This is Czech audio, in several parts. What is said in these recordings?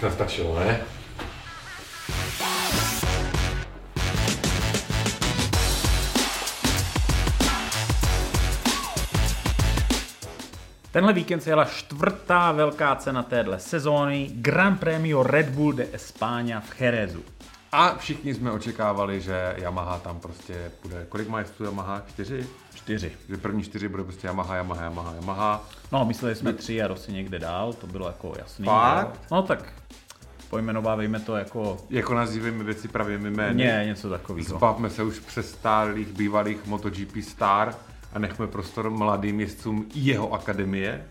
snad stačilo, ne? Tenhle víkend se jela čtvrtá velká cena téhle sezóny Grand Premio Red Bull de España v Jerezu. A všichni jsme očekávali, že Yamaha tam prostě bude. Kolik má jezdců Yamaha? Čtyři? Čtyři. Že první čtyři bude prostě Yamaha, Yamaha, Yamaha, Yamaha. No, mysleli jsme tři a Rossi někde dál, to bylo jako jasný. Fakt? No tak pojmenovávejme to jako Jako nazývejme věci pravými jmény. ne, něco takového. Zbavme se už přestárlých bývalých MotoGP star a nechme prostor mladým jezdcům jeho akademie.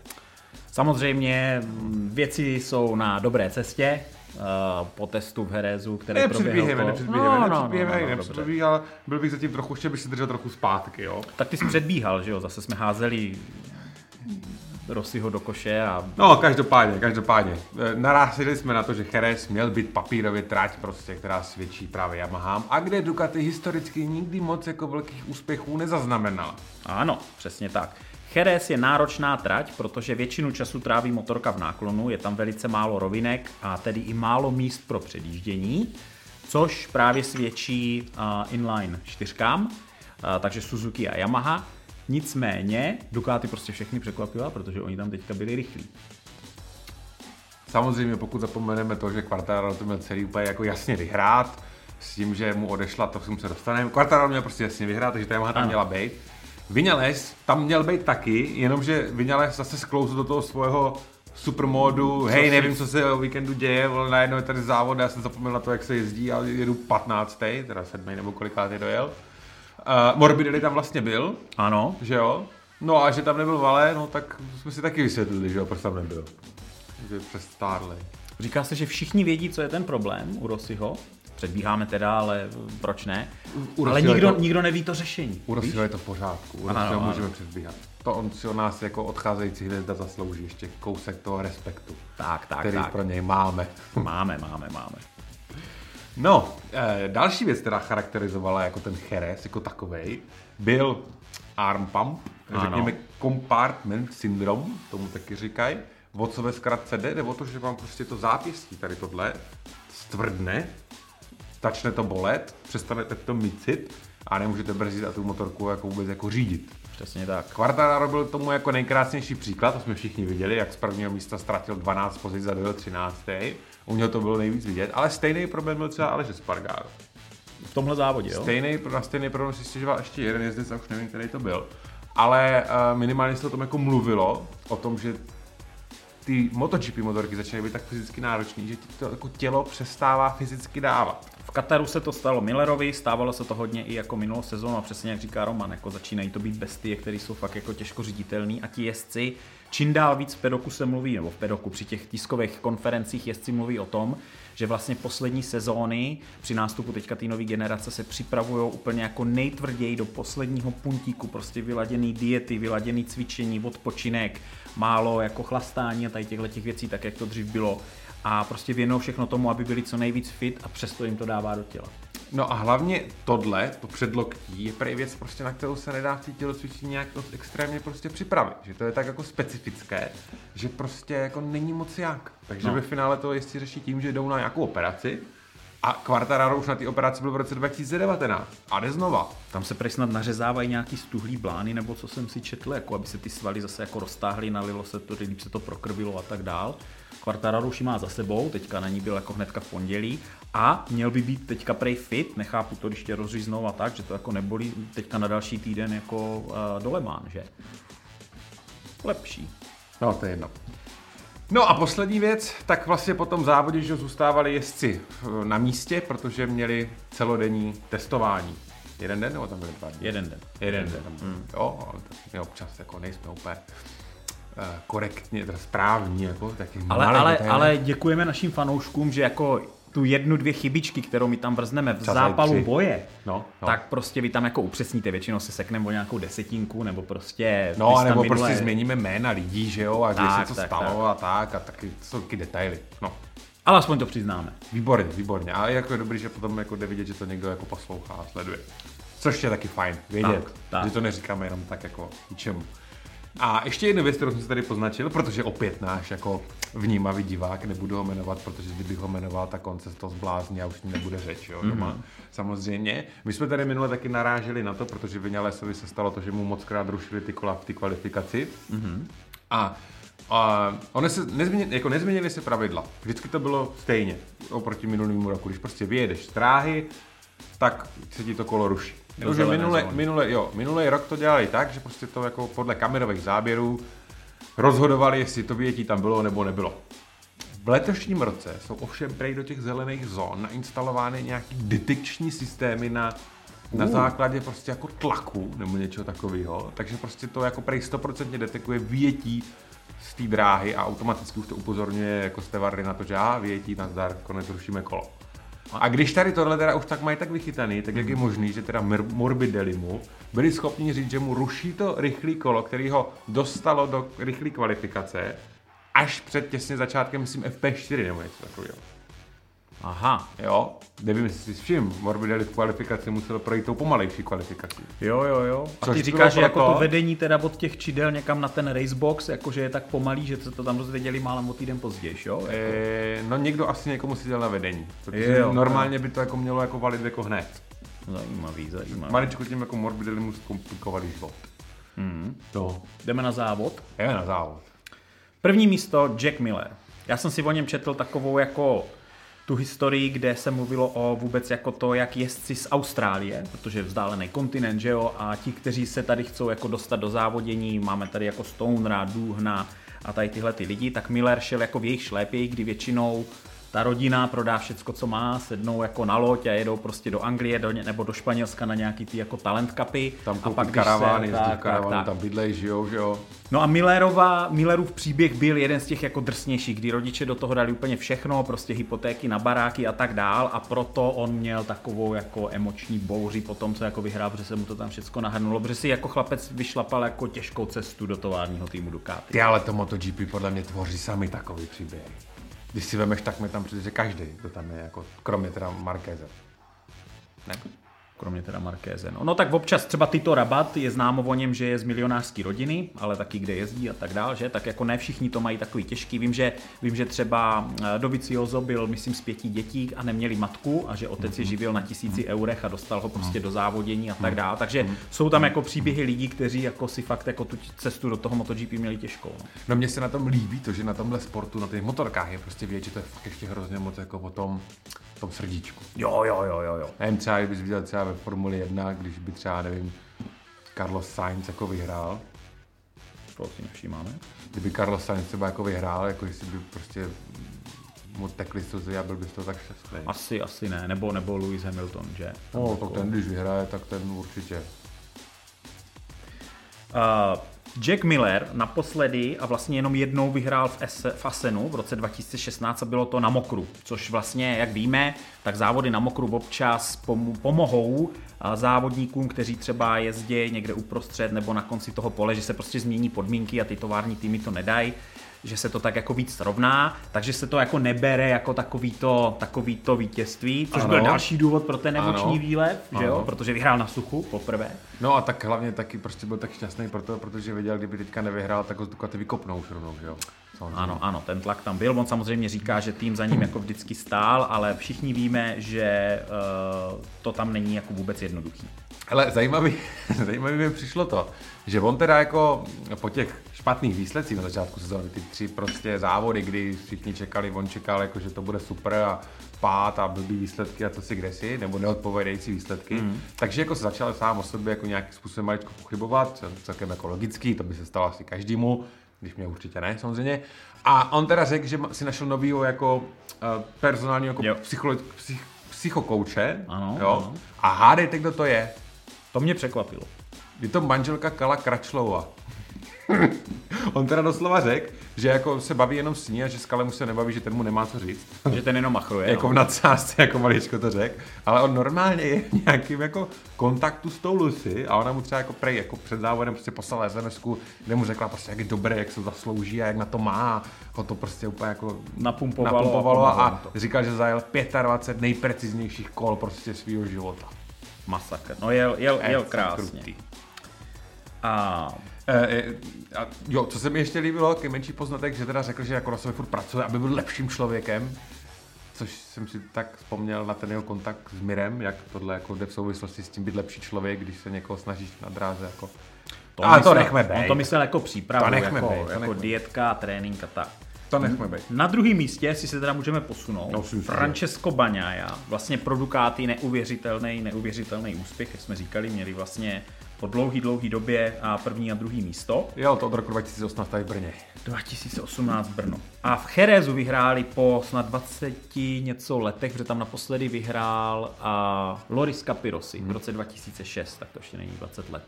Samozřejmě mm, věci jsou na dobré cestě. Eh, Po testu v Herezu, který Nepředbíhejme, proběhl po- nepředbíhejme, no, no, no, nepředbíhejme, no, no, nepředbíhal. Byl bych zatím trochu, ještě bych si držel trochu zpátky, jo. Tak ty jsi předbíhal, že jo? Zase jsme házeli Rossiho do koše a No, každopádně, každopádně. E, Narazili jsme na to, že Jerez měl být papírově trať prostě, která svědčí právě Yamahám a kde Ducati historicky nikdy moc jako velkých úspěchů nezaznamenala. Ano, přesně tak. Jerez je náročná trať, protože většinu času tráví motorka v náklonu, je tam velice málo rovinek a tedy i málo míst pro předjíždění, což právě svědčí uh, inline čtyřkám, uh, takže Suzuki a Yamaha. Nicméně Ducati prostě všechny překvapila, protože oni tam teďka byli rychlí. Samozřejmě pokud zapomeneme to, že Quartararo to měl celý úplně jako jasně vyhrát, s tím, že mu odešla, to k se dostaneme. Quartararo měl prostě jasně vyhrát, takže ta Yamaha tam Ano. měla být. Vinales tam měl být taky, jenomže Vinales zase sklouzl do toho svého supermódu, hej, si- nevím, co se o víkendu děje, vole, najednou je tady závod, já jsem zapomněl na to, jak se jezdí, ale jedu 15. teda 7. nebo kolikátý dojel. Uh, Morbidelli tam vlastně byl, Ano, že jo? No a že tam nebyl Vale, no tak jsme si taky vysvětlili, že jo, proč tam nebyl. Že přes Starley. říká se, že všichni vědí, co je ten problém u Rossiho. Předbíháme teda, ale proč ne? u ale nikdo, to- nikdo neví to řešení. U víš? Rossiho je to v pořádku, u Ano, Rossiho ano. můžeme předbíhat. To on si od nás jako odcházející hvězda zaslouží ještě kousek toho respektu, Tak, tak, který tak. pro něj máme. Máme, máme, máme. No, eh, další věc, která charakterizovala jako ten Jerez jako takovej, byl arm pump, Ano. řekněme compartment syndrom, tomu taky říkají. O co ve zkratce jde? Jde o to, že vám prostě to zápěstí, tady tohle, stvrdne, začne to bolet, přestanete to micit a nemůžete brzdit a tu motorku jako vůbec jako řídit. Přesně tak. Quartararo byl tomu jako nejkrásnější příklad, to jsme všichni viděli, jak z prvního místa ztratil 12 pozic a dojel 13. U něho to bylo nejvíc vidět, ale stejný problém byl třeba Aleš Spargaro. V tomhle závodě, jo? Stejný, na stejný problém si stěžoval ještě jeden jezdec a už nevím, který to byl. Ale uh, minimálně se o tom jako mluvilo, o tom, že ty MotoGP motorky začínají být tak fyzicky náročný, že ti to jako tělo přestává fyzicky dávat. V Kataru se to stalo Millerovi, stávalo se to hodně i jako minulou sezónu a přesně jak říká Roman, jako začínají to být bestie, které jsou fakt jako těžko ředitelný a ti jezdci, čím dál víc v pedoku se mluví, nebo v pedoku při těch tiskových konferencích jezdci mluví o tom, že vlastně poslední sezóny při nástupu teďka té nové generace se připravují úplně jako nejtvrději do posledního puntíku, prostě vyladěný diety, vyladěný cvičení, odpočinek, málo jako chlastání a tady těchto těch věcí, tak jak to dřív bylo a prostě věnují všechno tomu, aby byli co nejvíc fit a přesto jim to dává do těla. No a hlavně tohle, to předloktí, je prý věc, prostě, na kterou se nedá v té tělocvičení nějak moc extrémně prostě připravit. Že to je tak jako specifické, že prostě jako není moc jak. Takže No. ve finále to jestli řeší tím, že jdou na nějakou operaci a Quartararo už na té operaci byl v roce 2019 a jde znova. Tam se prý snad nařezávají nějaký stuhlý blány, nebo co jsem si četl, jako aby se ty svaly zase jako roztáhly, nalilo se to, líp se to prokrvilo a tak dál. Quartararo už ji má za sebou, teďka na ní byl jako hnedka v pondělí a měl by být teďka prej fit, nechápu to, když tě rozříznou a tak, že to jako nebolí teďka na další týden jako uh, dolemán, že? Lepší. No, to je jedno. No a poslední věc, tak vlastně po tom závodě, že zůstávali jezdci eh, na místě, protože měli celodenní testování. Jeden den nebo tam byly dva dny? Jeden den. Jeden den. Mm. Jo, ale to občas jako nejsme úplně korektně, teda správní, jako taky Ale, malé ale, detaily. ale děkujeme našim fanouškům, že jako tu jednu, dvě chybičky, kterou my tam vrzneme v Třeba zápalu tři. boje, No, no. tak prostě vy tam jako upřesníte, většinou se sekneme o nějakou desetinku, nebo prostě... No, a nebo minule- prostě změníme jména lidí, že jo, a kde Tak, se co tak, stalo a tak, a taky to jsou taky detaily. No, Ale aspoň to přiznáme. výborně, výborně. A jako je dobrý, že potom jako jde vidět, že to někdo jako poslouchá a sleduje. Což je taky fajn, vědět, Tak, tak. že to neříkáme jenom tak jako ničemu. A ještě jednu věc, kterou jsem si tady poznačil, protože opět náš jako vnímavý divák, nebudu ho jmenovat, protože kdybych ho jmenoval, tak on se z toho zblázní a už nebude řeč, jo, doma. Mm-hmm. Samozřejmě. My jsme tady minule taky naráželi na to, protože Vinalesovi se stalo to, že mu moc krát rušili ty kola v té kvalifikaci. Mm-hmm. A a one se nezměnili, jako nezměnily se pravidla. Vždycky to bylo stejně oproti minulému roku. Když prostě vyjedeš z dráhy, tak se ti to kolo ruší. Protože minule, minule, jo, minulý rok to dělali tak, že prostě to jako podle kamerových záběrů rozhodovali, jestli to větí tam bylo nebo nebylo. V letošním roce jsou ovšem prej do těch zelených zón nainstalovány nějaký detekční systémy na, na uh. základě prostě jako tlaku nebo něčeho takového. Takže prostě to jako prej 100% detekuje větí z té dráhy a automaticky už to upozorňuje jako stevary na to, že a větí, nazdar, konec rušíme kolo. A když tady tohle teda už tak mají tak vychytaný, tak jak je možný, že teda Morbidelimu byli schopni říct, že mu ruší to rychlý kolo, který ho dostalo do rychlé kvalifikace, až před těsně začátkem, myslím, FP4 nebo něco takového. Aha. Jo, nevím, jestli si všim, Morbidelli v kvalifikaci musel projít tou pomalejší kvalifikací. Jo, jo, jo. A Což ty říkáš, že jako to vedení teda od těch čidel někam na ten racebox, jakože je tak pomalý, že se to tam dozvěděli málem o týden později, jo? Jako... E, no někdo asi někomu si dělal na vedení, protože jo, normálně jo. by to jako mělo jako valit jako hned. Zajímavý, zajímavý. Maličko tím jako Morbidelli mu zkomplikovali život. Hmm. To. Jdeme na závod? Jdeme na závod. První místo Jack Miller. Já jsem si o něm četl takovou jako tu historii, kde se mluvilo o vůbec jako to, jak jezdci z Austrálie, protože je vzdálený kontinent, že jo, a ti, kteří se tady chcou jako dostat do závodění, máme tady jako Stonera, Duhna a tady tyhle ty lidi, tak Miller šel jako v jejich šlépěji, kdy většinou ta rodina prodá všecko, co má, sednou jako na loď a jedou prostě do Anglie do, nebo do Španělska na nějaký ty jako talent cupy. Tam a pak karavány, se, tak, karavány tak, tam bydlej, žijou, že jo. No a Millerova, Millerův příběh byl jeden z těch jako drsnějších, kdy rodiče do toho dali úplně všechno, prostě hypotéky na baráky a tak dál a proto on měl takovou jako emoční bouři po tom, co jako vyhrál, protože se mu to tam všechno nahrnulo, protože si jako chlapec vyšlapal jako těžkou cestu do továrního týmu Ducati. Ty ale to MotoGP podle mě tvoří sami takový příběh. Když si vemeš, tak mi tam přijde, každý, kdo tam je, jako, kromě teda Markéze. Ne? Kromě teda Markéze. No, no tak občas třeba Tito Rabat je známo o něm, že je z milionářské rodiny, ale taky kde jezdí a tak dál, že? Tak jako ne všichni to mají takový těžký. Vím, že, vím, že třeba eh, Doviciozo byl, myslím, z pěti dětí a neměli matku a že otec je živil na tisíci eurech a dostal ho prostě do závodění a tak dál. Takže jsou tam jako příběhy lidí, kteří jako si fakt jako tu cestu do toho MotoGP měli těžkou. No, no mně se na tom líbí to, že na tomhle sportu, na těch motorkách je prostě vědět, že to je fakt ještě hrozně moc jako o tom, tom srdíčku. Jo, jo, jo, jo, jo. Nevím, třeba kdybys viděl třeba ve Formuli 1, když by třeba, nevím, Carlos Sainz jako vyhrál. To si nevšímáme. Kdyby Carlos Sainz třeba jako vyhrál, jako jestli by prostě mu tekli slzy a byl by to tak šťastný. Asi, asi ne, nebo, nebo Lewis Hamilton, že? No, tak ten, když vyhraje, tak ten určitě. Uh, Jack Miller naposledy a vlastně jenom jednou vyhrál v, S, v Asenu v roce 2016 a bylo to na Mokru, což vlastně, jak víme, tak závody na Mokru občas pom- pomohou závodníkům, kteří třeba jezdí někde uprostřed nebo na konci toho pole, že se prostě změní podmínky a ty tovární týmy to nedají že se to tak jako víc rovná, takže se to jako nebere jako takový to, takový to vítězství, což ano. byl další důvod pro ten emoční výlev, že jo? protože vyhrál na suchu poprvé. No a tak hlavně taky prostě byl tak šťastný proto, protože věděl, kdyby teďka nevyhrál, tak ho z Ducati vykopnou už rovnou, že jo? Samozřejmě. Ano, ano, ten tlak tam byl. On samozřejmě říká, že tým za ním jako vždycky stál, ale všichni víme, že uh, to tam není jako vůbec jednoduchý. Ale zajímavý, zajímavý mi přišlo to, že on teda jako po těch špatných výsledcích na začátku sezóny, ty tři prostě závody, kdy všichni čekali, on čekal, jako, že to bude super a pát a blbý výsledky a co si kde nebo neodpovědající výsledky. Mm. Takže jako se začal sám o sobě jako nějakým způsobem maličko pochybovat, celkem jako logický, to by se stalo asi každému, když mě určitě ne, samozřejmě. A on teda řekl, že si našel novýho jako uh, personálního jako psycholo- psych, psychokouče. Ano, jo? ano. A hádejte, kdo to je. To mě překvapilo. Je to manželka Kala Kračlova. On teda doslova řekl, že jako se baví jenom s ní a že s Kalem se nebaví, že ten mu nemá co říct. Že ten jenom machruje. jako no. v nadsázce, jako maličko to řekl. Ale on normálně je v nějakým jako kontaktu s tou Lucy a ona mu třeba jako prej, jako před závodem prostě poslala sms kde mu řekla prostě, jak je dobré, jak se zaslouží a jak na to má. Ho to prostě úplně jako napumpovalo, napumpovalo a, a říkal, že zajel 25 nejpreciznějších kol prostě svého života. Masakr. No jel, jel, jel krásně. A a jo, co se mi ještě líbilo, jaký menší poznatek, že teda řekl, že jako na sobě furt pracuje, aby byl lepším člověkem. Což jsem si tak vzpomněl na ten jeho kontakt s Mirem, jak tohle jako jde v souvislosti s tím být lepší člověk, když se někoho snažíš na dráze jako... to Ale to myslel- nechme On bejt. to myslel jako přípravu, To nechme jako, bejt, to jako nechme. dietka, trénink a tak. To nechme být. Na druhém místě si se teda můžeme posunout. No, Francesco Bagnaia, vlastně pro Ducati neuvěřitelný, neuvěřitelný úspěch, jak jsme říkali, měli vlastně po dlouhý, dlouhý době a první a druhý místo. Jo, to od roku 2018 tady v Brně. 2018 Brno. A v Cherezu vyhráli po snad 20 něco letech, protože tam naposledy vyhrál a Loris Capirosi Mhm. v roce 2006, tak to ještě není 20 let.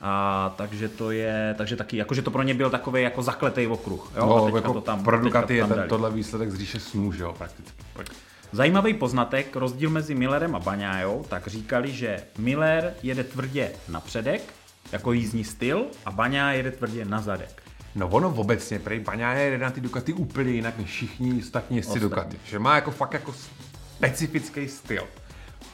A takže to je, takže taky, jakože to pro ně byl takový jako zakletý okruh. Jo? a No, teďka jako to tam, pro Ducati je ten, tohle výsledek z říše snů, že jo, prakticky. Zajímavý poznatek, rozdíl mezi Millerem a Baňájou, tak říkali, že Miller jede tvrdě na předek, jako jízdní styl, a Baňá jede tvrdě na zadek. No ono obecně, prej Baňá jede na ty Ducati úplně jinak než všichni ostatní jezdci. Ducati. Že má jako fakt jako specifický styl.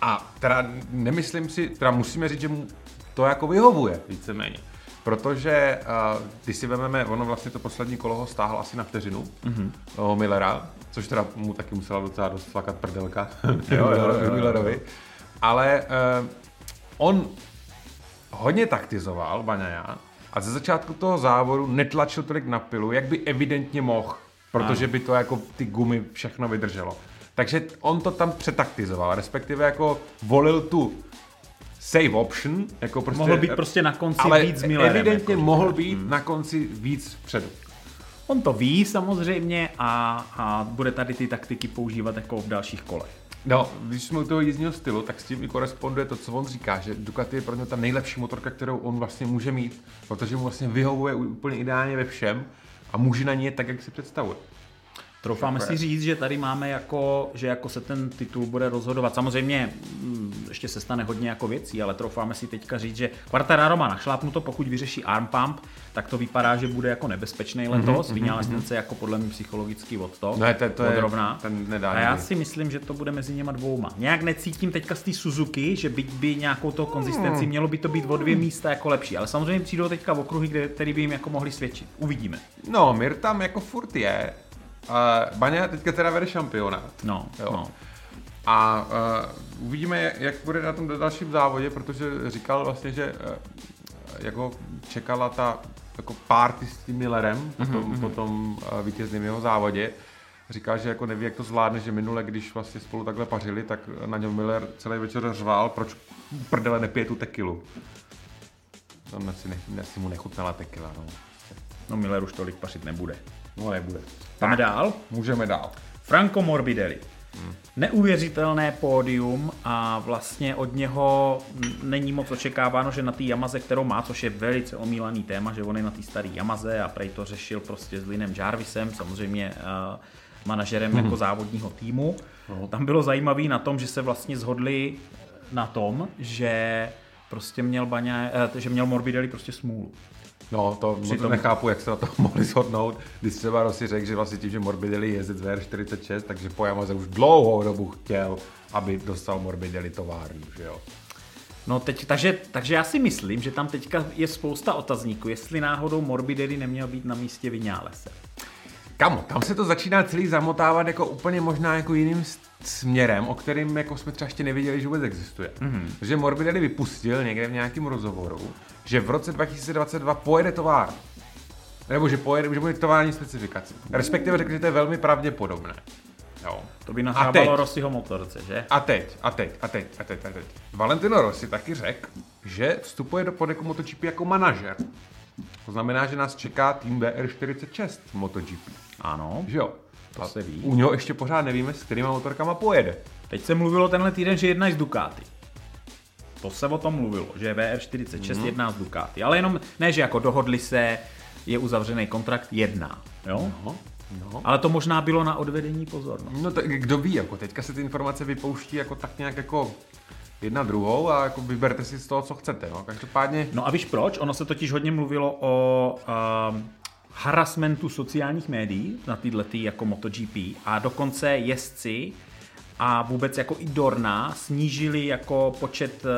A teda nemyslím si, teda musíme říct, že mu to jako vyhovuje víceméně. Protože uh, když si vezmeme, ono vlastně to poslední kolo ho stáhl asi na vteřinu, mm-hmm. toho Millera, což teda mu taky musela docela dost flakat prdelka jo, jo, jo. Millerovi. Ale uh, on hodně taktizoval, Baňaja, a ze začátku toho závodu netlačil tolik na pilu, jak by evidentně mohl, protože by to jako ty gumy všechno vydrželo. Takže on to tam přetaktizoval, respektive jako volil tu save option, jako prostě, Mohl být prostě na konci ale víc s Millerem. evidentně jako mohl být na konci víc vpředu. On to ví samozřejmě a, a bude tady ty taktiky používat jako v dalších kolech. No, když jsme u toho jízdního stylu, tak s tím i koresponduje to, co on říká, že Ducati je pro něj ta nejlepší motorka, kterou on vlastně může mít, protože mu vlastně vyhovuje úplně ideálně ve všem a může na ní jet tak, jak si představuje. Troufáme Super. si říct, že tady máme jako, že jako se ten titul bude rozhodovat. Samozřejmě mm, ještě se stane hodně jako věcí, ale troufáme si teďka říct, že Quartararo má našlápnuto, pokud vyřeší arm pump, tak to vypadá, že bude jako nebezpečný letos. Mm-hmm, Vynález ten se jako podle mě psychologicky od to, Ne, to- to je- ten nedá A já si myslím, že to bude mezi něma dvouma. Nějak necítím teďka z té Suzuki, že byť by nějakou to konzistenci, mělo by to být o dvě místa jako lepší. Ale samozřejmě přijdou teďka v okruhy, kde, který by jim jako mohli svědčit. Uvidíme. No, Mir tam jako furt je. Uh, Baňa teďka teda vede šampionát. No, Jo. no. A uh, uvidíme, jak bude na tom dalším závodě, protože říkal vlastně, že uh, jak ho čekala ta jako party s tím Millerem po tom, po tom uh, vítězném jeho závodě. Říkal, že jako neví, jak to zvládne, že minule, když vlastně spolu takhle pařili, tak na něm Miller celý večer řval, proč prdele nepije tu tekilu. To asi, ne, asi mu nechutnala tekila, no. No Miller už tolik pařit nebude. No nebude. Jdeme dál. Můžeme dál. Franco Morbidelli. Neuvěřitelné pódium a vlastně od něho není moc očekáváno, že na té Yamaze, kterou má, což je velice omílaný téma, že on je na té staré Yamaze a prej to řešil prostě s Linem Jarvisem, samozřejmě uh, manažerem jako závodního týmu. Tam bylo zajímavé na tom, že se vlastně zhodli na tom, že prostě měl Baňa, eh, že měl Morbidelli prostě smůlu. No, to Přitom- nechápu, jak se na to mohli shodnout, když třeba Rossi řekl, že vlastně tím, že Morbidelli je jezdec VR46, takže po Yamaze už dlouhou dobu chtěl, aby dostal Morbidelli továrnu, že jo. No teď, takže, takže já si myslím, že tam teďka je spousta otazníků, jestli náhodou Morbidelli neměl být na místě Vinálese. Kamo, tam se to začíná celý zamotávat jako úplně možná jako jiným směrem, o kterým jako jsme třeba ještě nevěděli, že vůbec existuje. Mm-hmm. Že Morbidelli vypustil někde v nějakém rozhovoru, že v roce 2022 pojede továrnu. Nebo že pojede, že bude tovární specifikaci. Respektive řekl, že to je velmi pravděpodobné. Jo. To by nahrávalo Rossiho motorce, že? A teď, a teď, a teď, a teď, a teď. Valentino Rossi taky řekl, že vstupuje do podeku MotoGP jako manažer. To znamená, že nás čeká tým BR46 v MotoGP. Ano. Že jo? To A se ví. U něho ještě pořád nevíme, s kterýma motorkama pojede. Teď se mluvilo tenhle týden, že jednají z Ducati. To se o tom mluvilo, že je VR46 mm. jedná z Ducati. Ale jenom, ne, že jako dohodli se, je uzavřený kontrakt, jedná. Jo? No, no. Ale to možná bylo na odvedení pozornosti. No tak kdo ví, jako teďka se ty informace vypouští jako tak nějak jako jedna druhou a jako vyberte si z toho, co chcete. No. Každopádně No a víš proč? Ono se totiž hodně mluvilo o um, harassmentu sociálních médií na této jako MotoGP a dokonce jezdci a vůbec jako i Dorna snížili jako počet uh,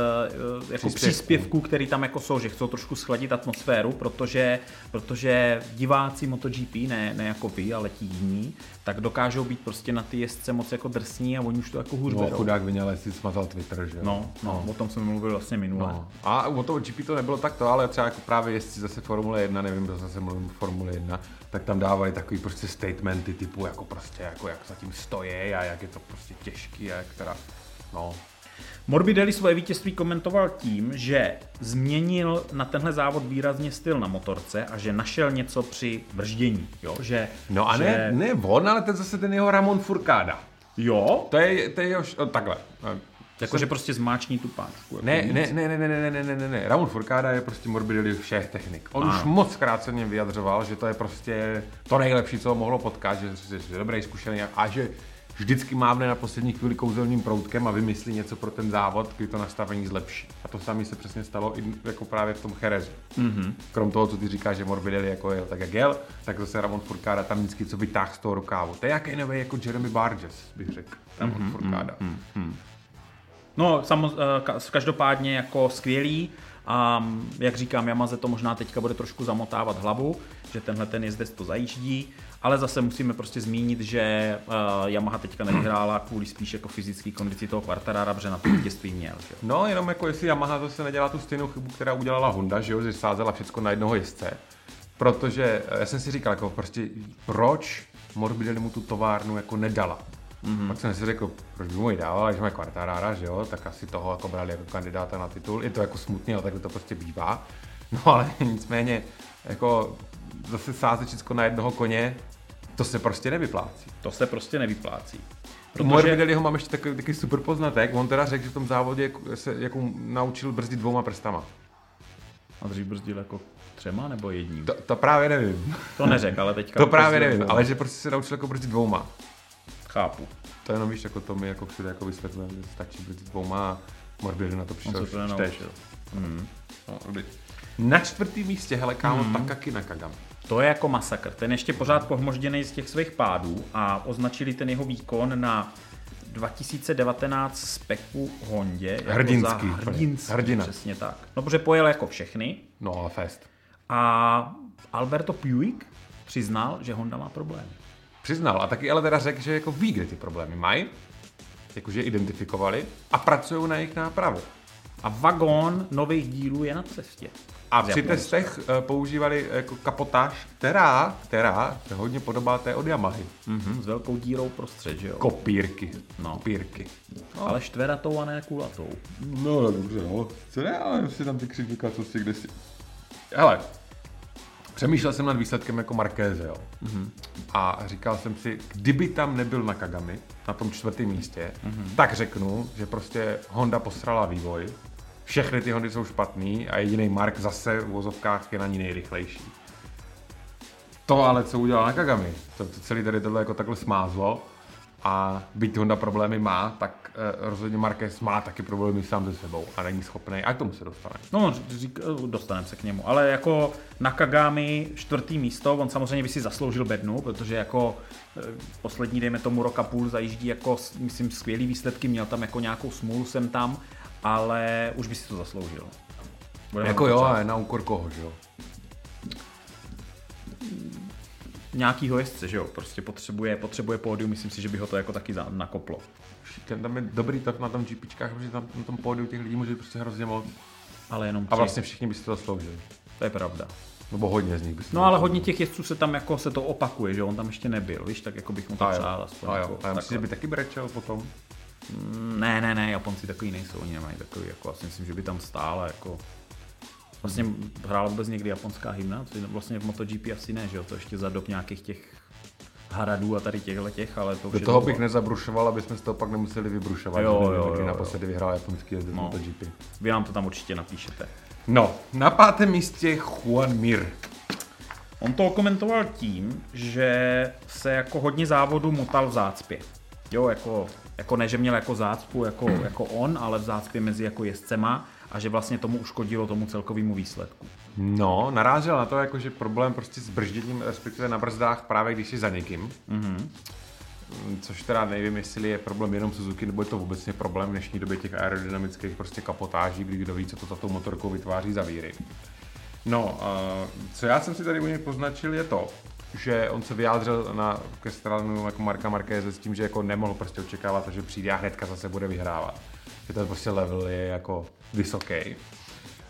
jako Příspěvků. příspěvků, který tam jako jsou, že chcou trošku schladit atmosféru, protože, protože diváci MotoGP, ne, ne jako vy, ale ti jiní, tak dokážou být prostě na ty jezdce moc jako drsní a oni už to jako hůř No, berou. chudák Vinales si smazal Twitter, že jo? No, no, o tom jsme mluvili vlastně minule. No. A u toho GP to nebylo takto, ale třeba jako právě jezdci zase Formule 1, nevím, kdo zase mluvím o Formule 1, tak tam dávali takový prostě statementy typu jako prostě jako jak zatím stojí a jak je to prostě těžký a jak teda, no. Morbidelli svoje vítězství komentoval tím, že změnil na tenhle závod výrazně styl na motorce a že našel něco při brždění. Jo, že, No a že... ne, ne on, ale ten zase ten jeho Ramon Furcada. Jo, To je, to je jeho, o, takhle. jakože prostě zmáční tu páčku. Ne, jako ne, ne, ne, ne, ne, ne, ne, ne, ne. Ramon Furcada je prostě Morbidelli všech technik. On Ano. už moc krát se mě vyjadřoval, že to je prostě to nejlepší, co ho mohlo potkat, že, je dobrý, zkušený a že vždycky mávne na poslední chvíli kouzelným proutkem a vymyslí něco pro ten závod, kdy to nastavení zlepší. A to samé se přesně stalo i jako právě v tom Cherezu. Mm-hmm. Krom toho, co ty říkáš, že Morbidelli jako jel tak, jak jel, tak zase Ramon Furcada tam vždycky co vytáhl z toho rukávu. To je jaký nový jako Jeremy Barges, bych řekl. Ramon mm-hmm, Furcada. Mm-hmm. No, samo, eh, ka- každopádně jako skvělý. A mm, jak říkám, Yamaze to možná teďka bude trošku zamotávat hlavu, že tenhle ten jezdec to zajíždí, ale zase musíme prostě zmínit, že uh, Yamaha teďka nevyhrála kvůli spíš jako fyzické kondici toho Quartarara, protože na to vítězství měl. Že? No, jenom jako jestli Yamaha zase nedělá tu stejnou chybu, která udělala Honda, že jo, že sázela všechno na jednoho jezdce. Protože eh, já jsem si říkal, jako prostě, proč Morbidelli mu tu továrnu jako nedala. Mm-hmm. Pak jsem si řekl, proč by mu ji dával, když má Quartarara, že jo, tak asi toho jako brali jako kandidáta na titul. Je to jako smutný, ale tak to prostě bývá. No ale nicméně, jako zase sázet všechno na jednoho koně, to se prostě nevyplácí. To se prostě nevyplácí. Protože... Morbidelliho mám ještě takový, takový super poznatek. On teda řekl, že v tom závodě jako- se jako naučil brzdit dvouma prstama. A dřív brzdil jako třema nebo jedním? To, to právě nevím. To neřek, ale teďka... To právě brzdil nevím, dvouma. ale že prostě se naučil jako brzdit dvouma. Chápu. To jenom víš, jako to mi jako všude jako vysvětlujeme, že stačí brzdit dvouma a Morbidelli na to On přišel. se to čteš. nenaučil. Mm. No. Na čtvrtém místě, hele kámo, Mhm. Takaki Nakagami. To je jako masakr. Ten ještě pořád pohmožděný z těch svých pádů a označili ten jeho výkon na 2019 speku Hondě. Jako Hrdinský, za hrdinský, hrdina. Přesně tak. No, protože pojel jako všechny No ale fest. a Alberto Puig přiznal, že Honda má problémy. Přiznal a taky ale teda řekl, že jako ví, kde ty problémy mají, jakože je identifikovali a pracují na jejich nápravě. A vagón nových dílů je na cestě. A při testech eh, používali jako kapotáž, která, která se hodně podobá té od Yamahy. Mhm, s velkou dírou prostřed, že jo? Kopírky. No. Kopírky. Ale štveratou a ne kulatou. No, no dobře, no. Co ne, ale si tam ty křivka, co si kde si. Hele, přemýšlel jsem nad výsledkem jako Markéze, jo. Mm-hmm. A říkal jsem si, kdyby tam nebyl na Kagami, na tom čtvrtém místě, mm-hmm. tak řeknu, že prostě Honda posrala vývoj, všechny ty Hondy jsou špatný a jediný Mark zase v vozovkách je na ní nejrychlejší. To ale, co udělal na Kagami, to, to celý tady tohle jako takhle smázlo a byť Honda problémy má, tak eh, rozhodně Marquez má taky problémy sám se sebou a není schopný, a k tomu se dostane. No, řík, dostaneme se k němu, ale jako Nakagami čtvrtý místo, on samozřejmě by si zasloužil bednu, protože jako eh, poslední, dejme tomu, roka půl zajíždí jako, myslím, skvělý výsledky, měl tam jako nějakou smůlu sem tam, ale už by si to zasloužil. Budeme Jako jo, ale na úkor koho, že jo? Nějakýho jezdce, že jo, prostě potřebuje, potřebuje pódium, myslím si, že by ho to jako taky za- nakoplo. Ten tam je dobrý tak na tom GPčkách, protože tam na tom pódiu těch lidí může být prostě hrozně moc. Ale jenom A tři. vlastně všichni by si to zasloužili. To je pravda. Nebo hodně z nich by si No ale hodně těch jezdců se tam jako se to opakuje, že on tam ještě nebyl, víš, tak jako bych mu to A jo, přál aspoň. a jako jo. A já myslím, že by taky brečel potom. Mm, Ne, ne, ne, Japonci takový nejsou, oni nemají takový, jako, já si myslím, že by tam stále, jako, vlastně hrála vůbec někdy japonská hymna, což vlastně v MotoGP asi ne, že jo, to ještě za dob nějakých těch haradů a tady těchhle těch, ale to Do toho dlouho. bych nezabrušoval, aby jsme z toho pak nemuseli vybrušovat. Jo, jo, jo, jo, naposledy vyhrál japonský jezdec No. no. MotoGP. Vy nám to tam určitě napíšete. No, na pátém místě Juan Mir. On to komentoval tím, že se jako hodně závodu motal v zácpě. Jo, jako, jako ne, že měl jako zácpu jako, jako on, ale v zácpě mezi jako jezdcema a že vlastně tomu uškodilo tomu celkovému výsledku. No, narážel na to, jako, že problém prostě s bržděním, respektive na brzdách právě když jsi za někým. Mm-hmm. mm, což teda nevím, jestli je problém jenom Suzuki, nebo je to vůbec problém v dnešní době těch aerodynamických prostě kapotáží, kdy kdo ví, co to za tou motorkou vytváří za víry. No, uh, co já jsem si tady u něj poznačil je to, že on se vyjádřil na, ke stranu jako Marka Markéze s tím, že jako nemohl prostě očekávat, že přijde a hnedka zase bude vyhrávat. Že ten prostě level je jako vysoký.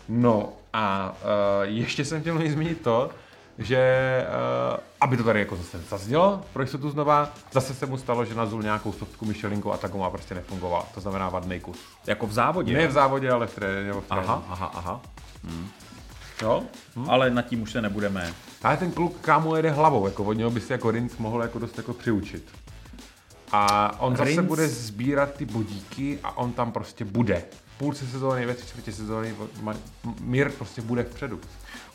No a uh, ještě jsem chtěl zmínit to, že uh, aby to tady jako zase zaznělo pro jistotu znova, zase se mu stalo, že nazul nějakou stovku myšelinku a tak má prostě nefungoval. To znamená vadný kus. Jako v závodě? Ne v závodě, ale v tréně. Aha, aha, aha. Hmm. Jo, hmm. ale nad tím už se nebudeme. Ale ten kluk kámo jede hlavou, jako od něho by si jako Rins mohl jako dost jako přiučit. A on Rins... zase bude sbírat ty bodíky a on tam prostě bude. Půlce sezóny, ve čtvrtě sezóny, Mir prostě bude vpředu.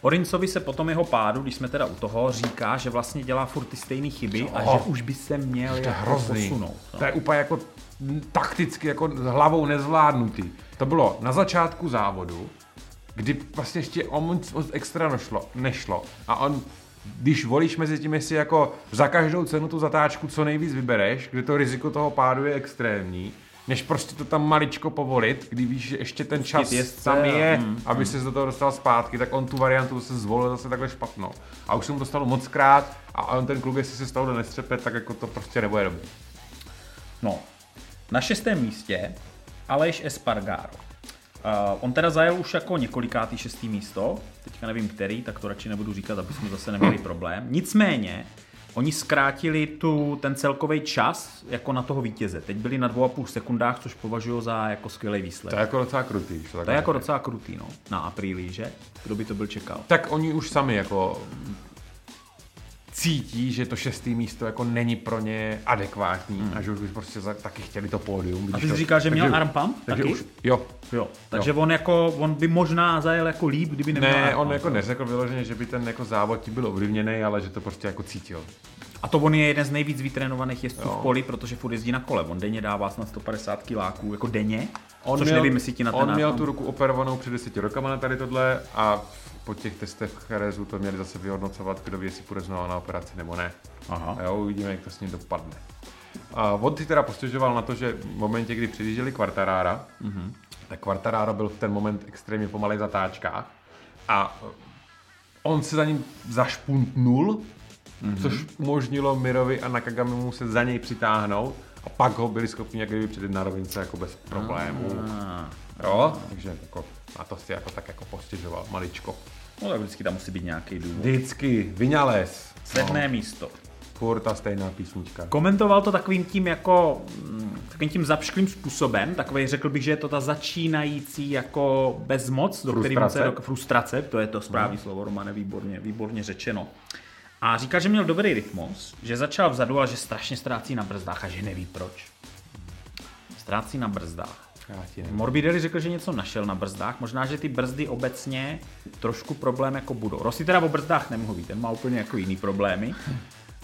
O Rincovi se potom jeho pádu, když jsme teda u toho, říká, že vlastně dělá furt ty stejné chyby a že už by se měl to jako hrozný. posunout. No. To je úplně jako takticky, jako hlavou nezvládnutý. To bylo na začátku závodu, kdy vlastně ještě o moc, moc extra nešlo, nešlo. A on, když volíš mezi tím, jestli jako za každou cenu tu zatáčku co nejvíc vybereš, kde to riziko toho pádu je extrémní, než prostě to tam maličko povolit, kdy víš, že ještě ten čas jest, tam je, mm, aby mm. se do toho dostal zpátky, tak on tu variantu se zvolil zase takhle špatnou. A už se mu to stalo moc krát a on ten kluk, jestli se stalo do nestřepe, tak jako to prostě nebude dobrý. No, na šestém místě Aleš Espargaro. Uh, on teda zajel už jako několikátý šestý místo, teďka nevím který, tak to radši nebudu říkat, aby jsme zase neměli problém. Nicméně, oni zkrátili tu, ten celkový čas jako na toho vítěze. Teď byli na dvou a půl sekundách, což považuji za jako skvělý výsledek. To je jako docela krutý. To, to je jako docela krutý, no, na apríli, že? Kdo by to byl čekal? Tak oni už sami jako cítí, že to šestý místo jako není pro ně adekvátní hmm. a že už by prostě za, taky chtěli to pódium. A ty jsi říkal, že měl takže, arm pump? Takže taky? Už, jo. jo. Takže jo. on jako, on by možná zajel jako líp, kdyby neměl Ne, on jako neřekl vyloženě, že by ten jako závod ti byl ovlivněný, ale že to prostě jako cítil. A to on je jeden z nejvíc vytrénovaných jezdců v poli, protože furt jezdí na kole. On denně dává snad 150 kiláků, jako denně. On což měl, nevím, jestli ti na ten On měl tu ruku operovanou před 10 rokama na tady tohle a po těch testech Cherezu to měli zase vyhodnocovat, kdo ví, jestli půjde znovu na operaci nebo ne. Aha. A jo, uvidíme, jak to s ním dopadne. A on si teda postěžoval na to, že v momentě, kdy přijížděli Quartarara, mm-hmm. tak Quartararo byl v ten moment extrémně pomalej zatáčkách a on se za ním zašpuntnul, mm-hmm. což umožnilo Mirovi a Nakagamimu se za něj přitáhnout a pak ho byli schopni jak kdyby předjet na rovince jako bez problémů. Ah. Jo, takže jako a to si jako tak jako postěžoval maličko. No tak vždycky tam musí být nějaký důvod. Vždycky, Vinales. Sedmé no. místo. Furt ta stejná písnička. Komentoval to takovým tím jako, mm, takovým tím zapšklým způsobem, takový řekl bych, že je to ta začínající jako bezmoc, do který se do frustrace, to je to správný no. slovo, Romane, výborně, výborně řečeno. A říká, že měl dobrý rytmus, že začal vzadu, ale že strašně ztrácí na brzdách a že neví proč. Ztrácí na brzdách. Morbidelli řekl, že něco našel na brzdách, možná, že ty brzdy obecně trošku problém jako budou. Rossi teda o brzdách nemluví, ten má úplně jako jiný problémy.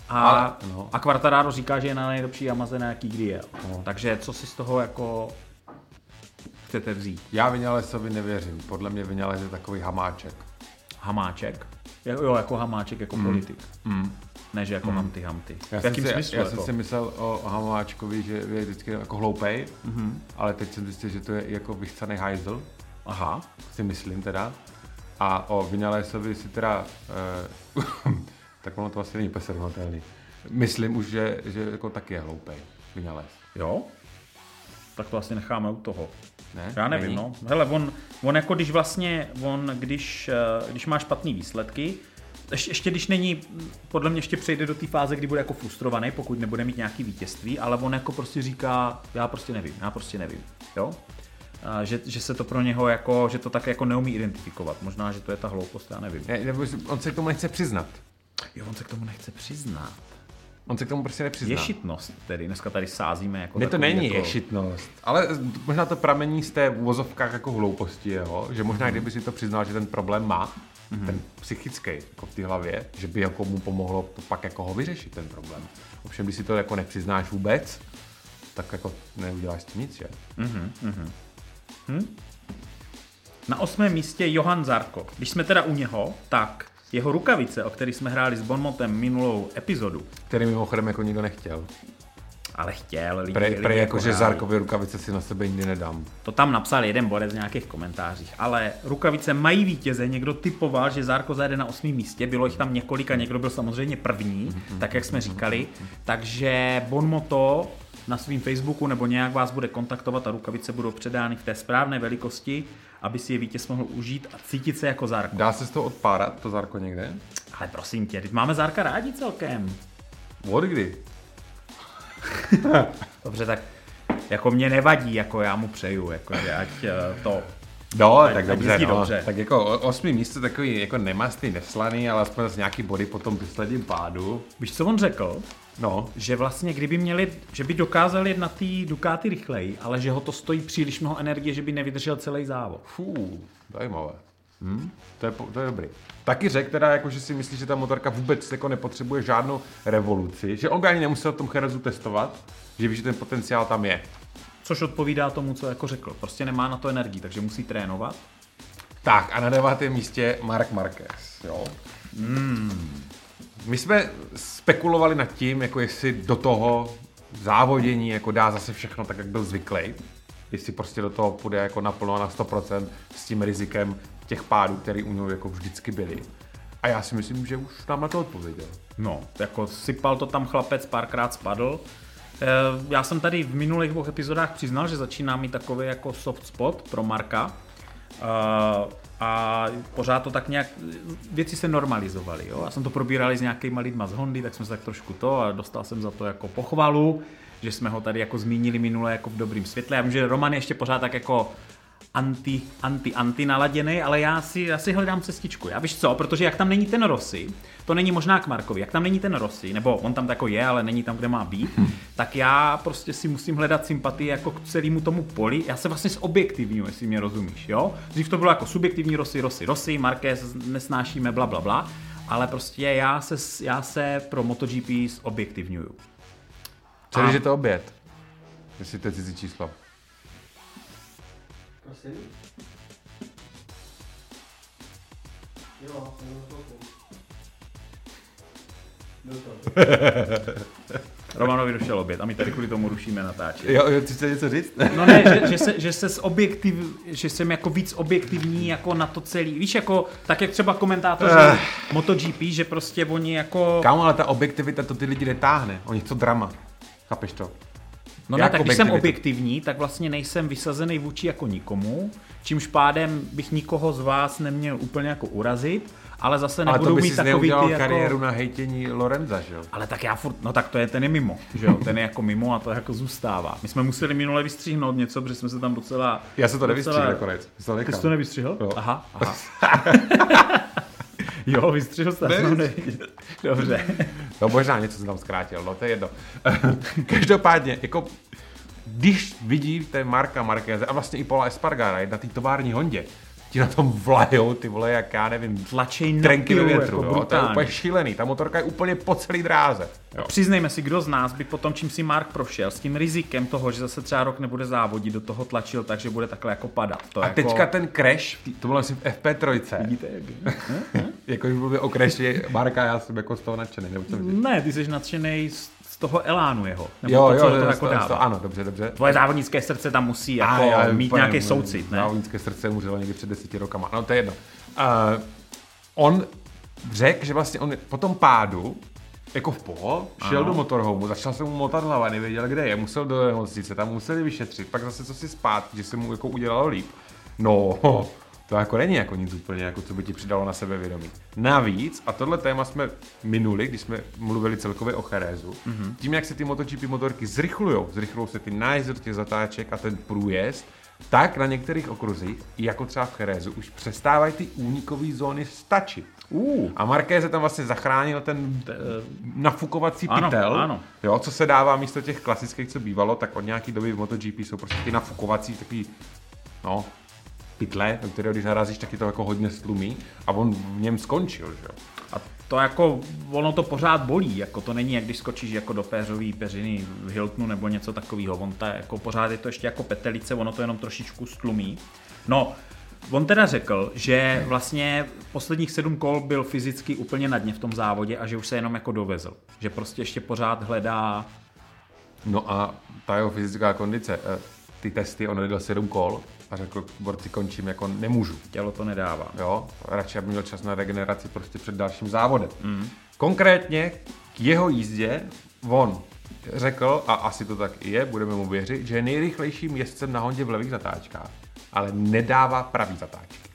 A, Ale, no. a Quartararo říká, že je na nejlepší Yamaze, na jaký kdy jel. No. Takže co si z toho jako chcete vzít? Já Vinalesovi nevěřím. Podle mě Vinales je takový hamáček. Hamáček? Jo, jako hamáček, jako mm. politik. Mm ne, že jako mm. Hamty Hamty. Já v jakým si, smyslu? Já jako? jsem si myslel o Hamáčkovi, že je vždycky jako hloupej, mm-hmm. ale teď jsem zjistil, že to je jako vychcaný hajzl. Aha. Si myslím teda. A o Vinalesovi si teda, uh, tak ono to asi není pesernatelný. Myslím už, že, že jako taky je hloupej, Vinales. Jo? Tak to asi necháme u toho. Ne, Já nevím, není. no. Hele, on, on jako když vlastně, on když, eh, když má špatné výsledky, ještě, ještě když není, podle mě ještě přejde do té fáze, kdy bude jako frustrovaný, pokud nebude mít nějaký vítězství, ale on jako prostě říká, já prostě nevím, já prostě nevím, jo? A že, že se to pro něho jako, že to tak jako neumí identifikovat. Možná, že to je ta hloupost, já nevím. Ne, nebo on se k tomu nechce přiznat. Jo, on se k tomu nechce přiznat. On se k tomu prostě nepřizná. Ješitnost tedy, dneska tady sázíme jako Ne, to není jako... ješitnost, ale možná to pramení z té uvozovkách jako hlouposti jeho, že možná hmm. kdyby si to přiznal, že ten problém má, mm-hmm. ten psychický jako v té hlavě, že by jako mu pomohlo to pak jako ho vyřešit ten problém. Ovšem, když si to jako nepřiznáš vůbec, tak jako neuděláš tím nic, že? Mm-hmm. Mm-hmm. Hm? Na osmém místě Johan Zarko. Když jsme teda u něho, tak jeho rukavice, o kterých jsme hráli s Bonmotem minulou epizodu. Který mimochodem jako nikdo nechtěl. Ale chtěl, lidi, Pre, lidi pre jako, že hráli. Zárkovi rukavice si na sebe nikdy nedám. To tam napsal jeden borec v nějakých komentářích. Ale rukavice mají vítěze, někdo typoval, že Zárko zajede na osmém místě, bylo jich tam několik a někdo byl samozřejmě první, tak jak jsme říkali. Takže Bonmoto na svém Facebooku nebo nějak vás bude kontaktovat a rukavice budou předány v té správné velikosti, aby si je vítěz mohl užít a cítit se jako Zárko. Dá se z toho odpárat, to Zárko někde? Ale prosím tě, teď máme Zárka rádi celkem. Od kdy? Dobře, tak jako mě nevadí, jako já mu přeju, jako, že ať eh, to No, Ať- tak dobře, no. dobře. Tak jako osmý místo takový jako nemastý, neslaný, ale aspoň z nějaký body po tom posledním pádu. Víš, co on řekl? No, Že vlastně, kdyby měli, že by dokázali jet na té Ducati rychleji, ale že ho to stojí příliš mnoho energie, že by nevydržel celý závod. fů, zajímavé. Hm? To, je, to je dobrý. Taky řekl teda, jako, že si myslí, že ta motorka vůbec jako nepotřebuje žádnou revoluci, že on by ani nemusel v tom Cherezu testovat, že ví, že ten potenciál tam je. Což odpovídá tomu, co jako řekl. Prostě nemá na to energii, takže musí trénovat. Tak a na devátém místě Mark Marquez, jo. Hmm. My jsme spekulovali nad tím, jako jestli do toho závodění jako dá zase všechno tak, jak byl zvyklý. Jestli prostě do toho půjde jako naplno na 100% s tím rizikem těch pádů, které u něho jako vždycky byly. A já si myslím, že už nám na to odpověděl. No, jako sypal to tam chlapec, párkrát spadl. Eh, Já jsem tady v minulých dvou epizodách přiznal, že začíná mít takový jako soft spot pro Marka. Eh, A pořád to tak nějak, věci se normalizovaly, jo. Já jsem to probíral i s nějakýma lidma z Hondy, tak jsme se tak trošku to a dostal jsem za to jako pochvalu, že jsme ho tady jako zmínili minule jako v dobrým světle. Já vím, že Roman je ještě pořád tak jako anti, anti, anti naladěný, ale já si, já si hledám cestičku. Já víš co, protože jak tam není ten Rossi, to není možná k Markovi, jak tam není ten Rossi, nebo on tam jako je, ale není tam, kde má být, tak já prostě si musím hledat sympatii jako k celému tomu poli. Já se vlastně z objektivního, jestli mě rozumíš, jo? Dřív to bylo jako subjektivní Rossi, Rossi, Rossi, Marquez nesnášíme, bla, bla, bla, ale prostě já se, já se pro MotoGP zobjektivňuju. Co je to oběd? Jestli to je cizí číslo. Prosím? Jo, jsem. Romanovi došel oběd a my tady kvůli tomu rušíme natáčení. Jo, jo, ty chceš něco říct? No ne, že, že, se, že se z objektiv, že jsem jako víc objektivní jako na to celý. Víš, jako tak jak třeba komentátoři Eh. MotoGP, že prostě oni jako... Kámo, ale ta objektivita to ty lidi netáhne. Oni chcou drama. Chápeš to? No ne, tak když jsem objektivní, tak vlastně nejsem vysazený vůči jako nikomu, čímž pádem bych nikoho z vás neměl úplně jako urazit, ale zase Ale nebudu to by mít takový ty jako... kariéru na hejtění Lorenza, že jo? Ale tak já furt, no tak to je, ten je mimo, že jo, ten je jako mimo a to jako zůstává. My jsme museli minule vystříhnout něco, protože jsme se tam docela... Já se to docela- nevystřihl nakonec. Ty jsi to nevystřihl? Jo. Aha, aha. jo, vystřihl jsem neviděl. Dobře. No možná něco jsem tam zkrátil, no to je jedno. Každopádně, jako když vidíte Marka Markéze a vlastně i Paula Espargara, na té tovární Hondě, ti na tom vlajou, ty vole, jak já nevím, Tlačej na trenky ve větru, jako jo, to je úplně šílený, ta motorka je úplně po celý dráze. Jo. Přiznejme si, kdo z nás by potom, čím si Mark prošel, s tím rizikem toho, že zase třeba rok nebude závodit, do toho tlačil tak, že bude takhle jako padat. To A jako... teďka ten crash, to bylo asi v FP3, Vidíte, jak... jako když mluvím o crashi Marka, já jsem jako z toho nadšený? Ne, ty jsi nadšený z, z toho elánu jeho. Nebo Jo, to, jo, co jo, to to, jako dává. to, ano, dobře, dobře. Tvoje závodnické srdce tam musí jako A, já mít nějaký soucit, ne? Závodnické srdce umřelo někdy před deseti rokama. No to je jedno. Uh, on řekl, že vlastně on po tom pádu jako v poho, šel Ano. do motorhomu, začal se mu motat hlava, nevěděl, kde je, musel do nemocnice, tam museli vyšetřit, pak zase co si spát, že se mu jako udělalo líp. No, to jako není jako nic úplně, jako co by ti přidalo na sebevědomí. Navíc, a tohle téma jsme minuli, když jsme mluvili celkově o Cherezu, mm-hmm. tím, jak se ty MotoGP motorky zrychlují, zrychlují se ty nájezdy do těch zatáček a ten průjezd, tak na některých okruzích, jako třeba v Cherezu, už přestávají ty únikové zóny stačit. Uh, A Marquez tam vlastně zachránil ten nafukovací Ano, pytel, ano. Jo, co se dává místo těch klasických, co bývalo, tak od nějaký doby v MotoGP jsou prostě ty nafukovací takový, no, pytle, do kterého když narazíš, tak je to jako hodně stlumí a on v něm skončil, že jo. a to jako, ono to pořád bolí, jako to není, jak když skočíš jako do péřový peřiny v Hiltonu nebo něco takového, on ta, jako pořád je to ještě jako petelice, ono to jenom trošičku stlumí. No, on teda řekl, že vlastně posledních sedm kol byl fyzicky úplně na dně v tom závodě a že už se jenom jako dovezl. Že prostě ještě pořád hledá No a ta jeho fyzická kondice, eh, ty testy, on odjel 7 kol a řekl, borci, končím, jako nemůžu. Tělo to nedává. Jo, radši, aby měl čas na regeneraci prostě před dalším závodem. Mm. Konkrétně k jeho jízdě on řekl, a asi to tak i je, budeme mu věřit, že je nejrychlejším jezdcem na Hondě v levých zatáčkách, ale nedává pravý zatáčky.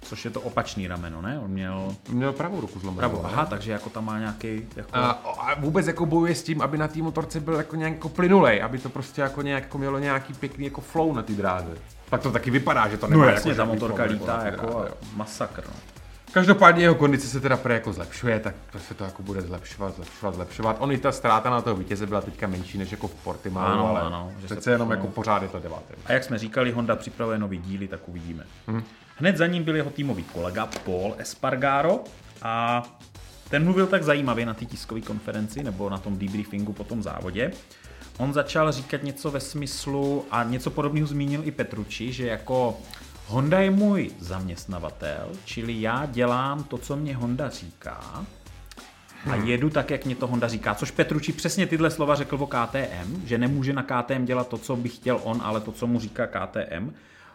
Což je to opačný rameno, ne? On měl Měl pravou ruku zlomenou. pravou. ne? Aha, takže jako tam má nějaký jako... A, a vůbec jako bojuje s tím, aby na té motorce byl jako nějak jako plynulej, aby to prostě jako nějak jako mělo nějaký pěkný jako flow na té dráze. Tak to taky vypadá, že to nemá no jako jasně, ta žádný motorka lítá jako dráze, jo. masakr. No. Každopádně jeho kondice se teda pre jako zlepšuje, tak to se to jako bude zlepšovat, zlepšovat, zlepšovat. On i ta ztráta na toho vítěze byla teďka menší než jako v Portimao, Ano, ale ano, že se přece jenom jako pořád je to devátý. A jak jsme říkali, Honda připravuje nový díly, tak uvidíme. Hmm. Hned za ním byl jeho týmový kolega Paul Espargaro a ten mluvil tak zajímavě na té tiskové konferenci nebo na tom debriefingu po tom závodě. On začal říkat něco ve smyslu, a něco podobného zmínil i Petruči, že jako Honda je můj zaměstnavatel, čili já dělám to, co mě Honda říká a jedu tak, jak mě to Honda říká. Což Petruči přesně tyhle slova řekl o KTM, že nemůže na KTM dělat to, co by chtěl on, ale to, co mu říká KTM.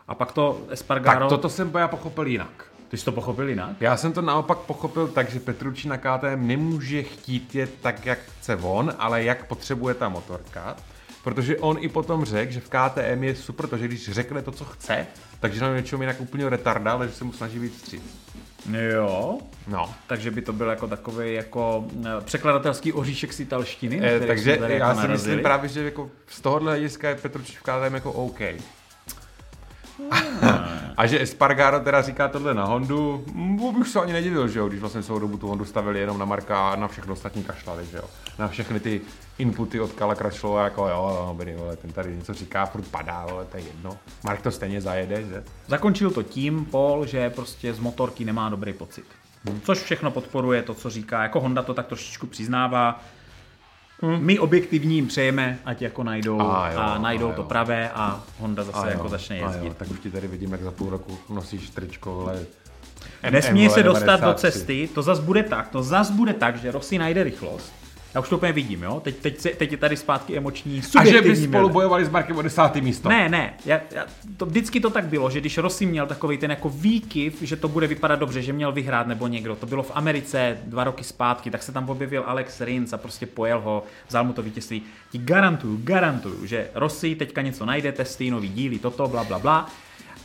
A pak to Espargaro... Tak toto jsem já pochopil jinak. Ty jsi to pochopil jinak? Já jsem to naopak pochopil tak, že Petrucci na KTM nemůže chtít jet tak, jak chce on, ale jak potřebuje ta motorka. Protože on i potom řekl, že v KTM je super to, že když řekne to, co chce, takže na něčem jinak úplně retarda, ale že se mu snaží víc vstříc. Jo. No. Takže by to byl jako takový jako eh, překladatelský oříšek z italštiny. na E, který takže já jako si narazili. myslím právě, že jako z tohohle hlediska je Petrucci v KTM jako OK. A že Espargaro teda říká tohle na Hondu, mm, bych se ani nedivil, že jo, když vlastně celou dobu tu Hondu stavili jenom na Marka a na všechno ostatní kašlali, že jo. Na všechny ty inputy od Kala Krašlo, jako jo, no, dobrý, vole, ten tady něco říká, furt padá, ale to je jedno. Mark to stejně zajede, že? Zakončil to tím, Paul, že prostě z motorky nemá dobrý pocit. Což všechno podporuje to, co říká. Jako Honda to tak trošičku přiznává. My objektivní jim přejeme, ať jako najdou A jo, a najdou a to jo. pravé a Honda zase A jako jo, začne jezdit. Jo, tak už ti tady vidím, jak za půl roku nosíš tričko, vole. Nesmí se dostat do 93. cesty, to zas bude tak, to zas bude tak, že Rossi najde rychlost. Já už to úplně vidím, jo? Teď, teď, se- teď je tady zpátky emoční, A že by spolu bojovali s Markem o desátý místo. Ne, ne, já, já, to, vždycky to tak bylo, že když Rossi měl takový ten jako výkyv, že to bude vypadat dobře, že měl vyhrát nebo někdo, to bylo v Americe dva roky zpátky, tak se tam objevil Alex Rins a prostě pojel ho, vzal mu to vítězství. Ti garantuju, garantuju, že Rossi teďka něco najde, testy, nový díly, toto, bla, bla, bla.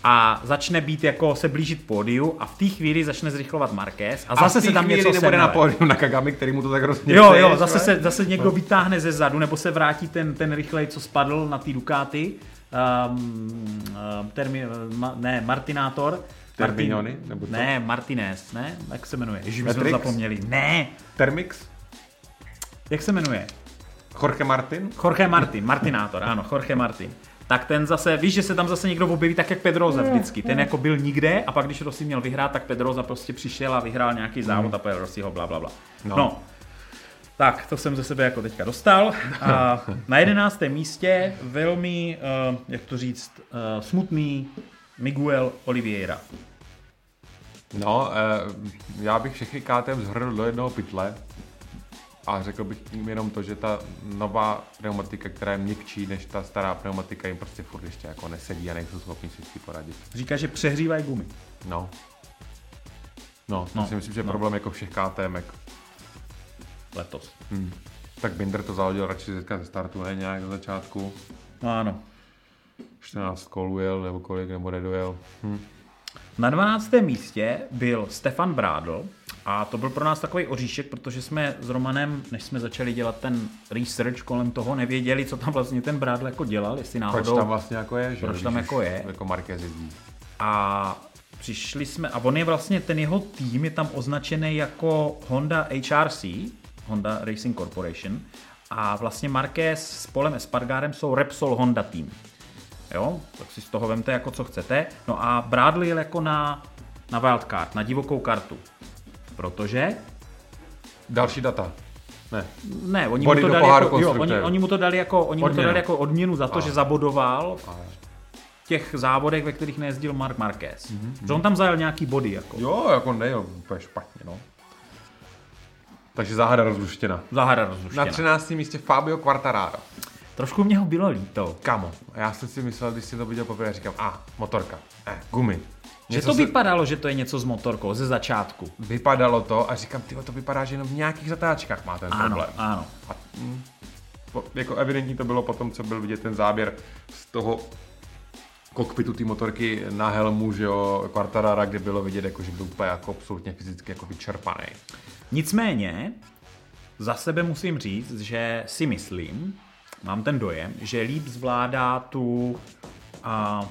A začne být jako se blížit pódiu a v té chvíli začne zrychlovat Marquez a A zase té se tam něco nebude na pódium na Kagami, který mu to tak hrozně Jo, jo, zase, se, zase někdo vytáhne ze zadu, nebo se vrátí ten, ten rychlej, co spadl na té Ducati. Um, termi, ma, ne, Martinátor. Terminiony, nebo? Ne, Martinez, ne? Jak se jmenuje? Ježiš, my jsme zapomněli. Ne, Termix? jak se jmenuje? Jorge Martin? Jorge Martin, Martinátor, ano, Jorge Martin. Tak ten zase, víš, že se tam zase někdo objeví tak jak Pedroza vždycky. Ten jako byl nikde a pak když Rossi měl vyhrát, tak Pedroza prostě přišel a vyhrál nějaký závod a pojel Rossiho, bla, bla, bla. No. No. Tak, to jsem ze sebe jako teďka dostal. A na jedenáctém místě velmi, uh, jak to říct, uh, smutný Miguel Oliveira. No, eh, já bych všechny KTM zhrnul do jednoho pytle a řekl bych tím jenom to, že ta nová pneumatika, která je měkčí než ta stará pneumatika, jim prostě furt ještě jako nesedí a nejsou schopni si s tím poradit. Říká, že přehřívají gumy. No. No, to No, si myslím, že je no. problém jako všech KTM. Letos. Hmm. Tak Binder to zahodil radši teďka ze startu, ne nějak na začátku. No ano. 14 kolů jel, nebo kolik, nebo nedojel. Hm. Na 12. místě byl Stefan Brádl a to byl pro nás takový oříšek, protože jsme s Romanem, než jsme začali dělat ten research kolem toho, nevěděli, co tam vlastně ten Brádl jako dělal, jestli Proč náhodou. tam vlastně jako je, že? Proč tam jako je? Jako Marquez jezdí. A přišli jsme, a on je vlastně, ten jeho tým je tam označený jako Honda HRC, Honda Racing Corporation, a vlastně Marquez s Polem Espargarem jsou Repsol Honda tým. Jo, tak si z toho vemte jako co chcete. No a Bradley jel jako na, na wildcard, na divokou kartu. Protože Další data. Ne. ne, oni Body mu to dali jako, jo, oni, oni mu to dali jako, oni mu to Odměnu. dali jako odměnu za to, A. že zabodoval A... v těch závodech, ve kterých nejezdil Mark Marquez. Mm-hmm. Že on tam zajel nějaký body jako. Jo, jako nejel úplně špatně, no. Takže záhada rozluštěna. Zahara Na rozluštěna. 13. místě Fabio Quartararo. Trošku mě ho bylo líto. Kamo, já jsem si myslel, když si to viděl poprvé, říkám, a, motorka, eh, gumy. Že Něco to se- vypadalo, že to je něco s motorkou ze začátku. Vypadalo to a říkám, ty to vypadá, že jenom v nějakých zatáčkách má ten Ano, problém. ano. A, mm, po, jako evidentní to bylo potom, co byl vidět ten záběr z toho kokpitu té motorky na helmu, že jo, Quartarara, kde bylo vidět, jako, že byl úplně jako absolutně fyzicky jako vyčerpaný. Nicméně, za sebe musím říct, že si myslím, mám ten dojem, že líp zvládá tu a,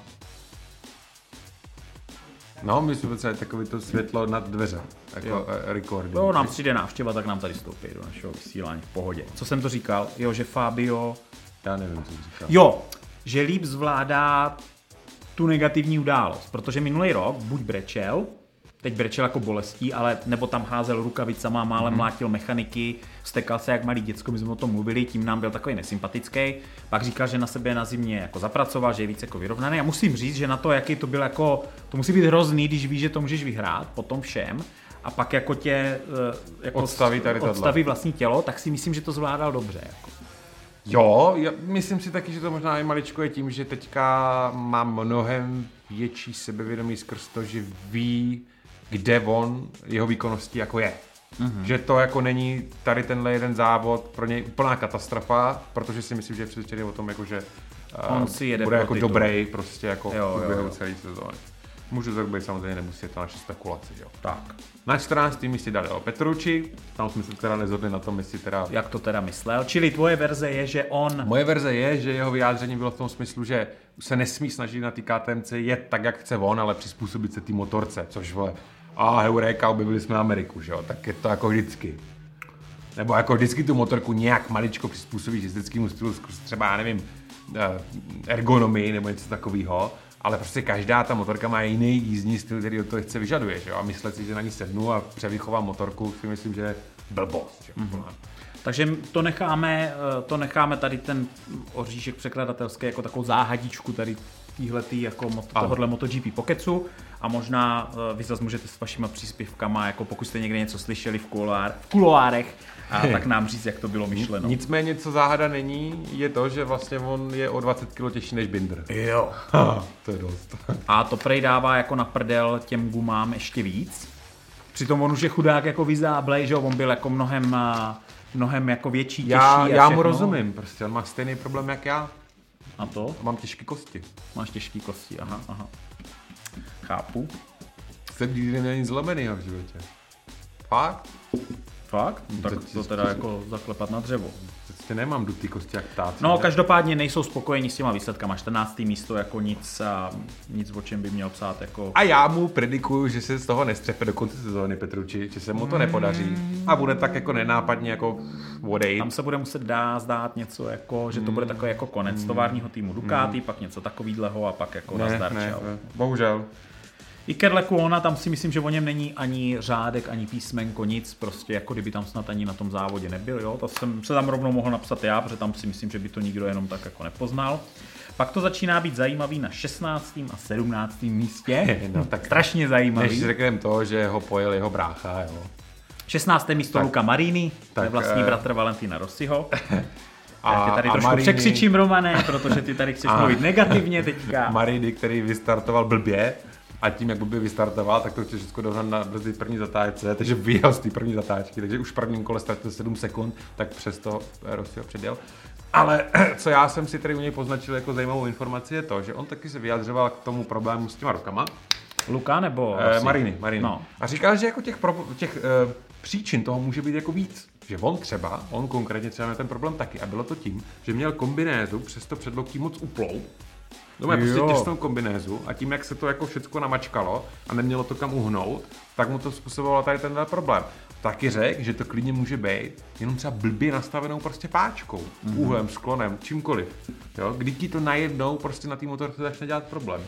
No, my jsme potřebovali takový to světlo nad dveře, jako Jo. eh, recording. Jo, nám přijde návštěva, tak nám tady stoupí do našeho vysílání v pohodě. Co jsem to říkal? Jo, že Fabio... Já nevím, co jsi říkal. Jo, že líp zvládá tu negativní událost, protože minulý rok buď brečel, teď brečel jako bolestí, ale nebo tam házel rukavicama, málem mm-hmm. mlátil mechaniky, stekal se jak malý děcko, my jsme o tom mluvili, tím nám byl takový nesympatický. Pak říkal, že na sebe na zimě jako zapracoval, že je víc jako vyrovnaný. A musím říct, že na to, jaký to byl jako, to musí být hrozný, když víš, že to můžeš vyhrát po tom všem. A pak jako tě eh, jako Odstaví tady odstaví vlastní tělo, tak si myslím, že to zvládal dobře. Jako. Jo, já myslím si taky, že to možná i maličko je tím, že teďka má mnohem větší sebevědomí skrz to, že ví, kde on jeho výkonností jako je. Mm-hmm. Že to jako není tady tenhle jeden závod pro něj úplná katastrofa, protože si myslím, že je přesvědčený o tom, jako, že uh, On si jede bude jako titul. dobrý prostě jako Jo, v průběhu celé sezóny. Můžu to být samozřejmě nemusí, je to naše spekulace, jo. Tak. Na 14. místě dali o Petrucci, tam jsme se teda nezhodli na tom, jestli teda Jak to teda myslel? Čili tvoje verze je, že on... Moje verze je, že jeho vyjádření bylo v tom smyslu, že se nesmí snažit na té KTMC jet tak, jak chce on, ale přizpůsobit se té motorce, což vole, a heuréka, objevili jsme Ameriku, že jo, tak je to jako vždycky. Nebo jako vždycky tu motorku nějak maličko přizpůsobíš jezdeckému stylu, třeba, já nevím, eh, ergonomii nebo něco takového, ale prostě každá ta motorka má jiný jízdní styl, který od toho chce vyžaduje, že jo, a myslet si, že na ní sednu a převychovám motorku, si myslím, že je blbost, že mm-hmm. Takže to necháme, eh, to necháme tady ten oříšek překladatelský jako takovou záhadičku tady týhletý jako mot, tohohle MotoGP Pokecu a možná eh, vy zase můžete s vašima příspěvkama, jako pokud jste někde něco slyšeli v, kuloár, v kuloárech, a tak nám říct, jak to bylo myšleno. Nicméně, co záhada není, je to, že vlastně on je o 20 kg těžší než Binder. Jo. to je dost. A to prej dává jako na prdel těm gumám ještě víc. Přitom on už je chudák jako vyzáblej, že jo, on byl jako mnohem, eh, mnohem jako větší, těžší Já, a já mu rozumím, prostě on má stejný problém jak já. A to? Mám těžké kosti. Máš těžký kosti, aha, aha. Chápu. Jsem nikdy neměl nic zlomenýho v životě. Fakt? Fakt? Tak Teď si to teda jako zaklepat na dřevo. Prostě nemám dutý kosti jak ptáci. No, každopádně nejsou spokojení s těma výsledkama. 14. místo jako nic, a nic o čem by měl psát jako... A já mu predikuju, že se z toho nestřepe do konce sezóny Petruči, že se mu to nepodaří a bude tak jako nenápadně jako odejít. Tam se bude muset dá, zdát něco jako, že to bude takový jako konec továrního týmu Ducati, pak něco takovýhleho a pak jako ne, nazdar, ne, ne, bohužel. Iker Lecuona, tam si myslím, že o něm není ani řádek, ani písmenko, nic, prostě jako kdyby tam snad ani na tom závodě nebyl, jo, to jsem se tam rovnou mohl napsat já, protože tam si myslím, že by to nikdo jenom tak jako nepoznal. Pak to začíná být zajímavý na 16. a 17. místě. No, tak Strašně zajímavý. Než řekneme to, že ho pojel jeho brácha, jo. 16. místo Tak. Luka Marini, to je Tak, vlastní eh, bratr Valentina Rossiho. A- Já tě tady a trošku Marini- překřičím, Romane, protože ty tady chceš A- mluvit negativně teďka. Maridy, který vystartoval blbě a tím, jak blbě vystartoval, tak to chce všechno dohnat na brzdy první zatáčce, takže vyjel z té první zatáčky, takže už v prvním kole ztratil 7 sekund, tak přesto Rossi ho předjel. Ale co já jsem si tady u něj poznačil jako zajímavou informaci je to, že on taky se vyjadřoval k tomu problému s těma rukama. Luka nebo Eh, Rossi? Mariny, Mariny. No. A říkal, že jako těch, pro, těch uh, příčin toho může být jako víc. Že on třeba, on konkrétně třeba měl ten problém taky a bylo to tím, že měl kombinézu, přes to předloktí moc uplou. No má prostě těsnou kombinézu a tím, jak se to jako všechno namačkalo a nemělo to kam uhnout, tak mu to způsobovalo tady tenhle problém. Taky řekl, že to klidně může být jenom třeba blbě nastavenou prostě páčkou, mm-hmm. úhlem, sklonem, čímkoliv. Jo? Kdy ti to najednou prostě na té motorce začne dělat problém.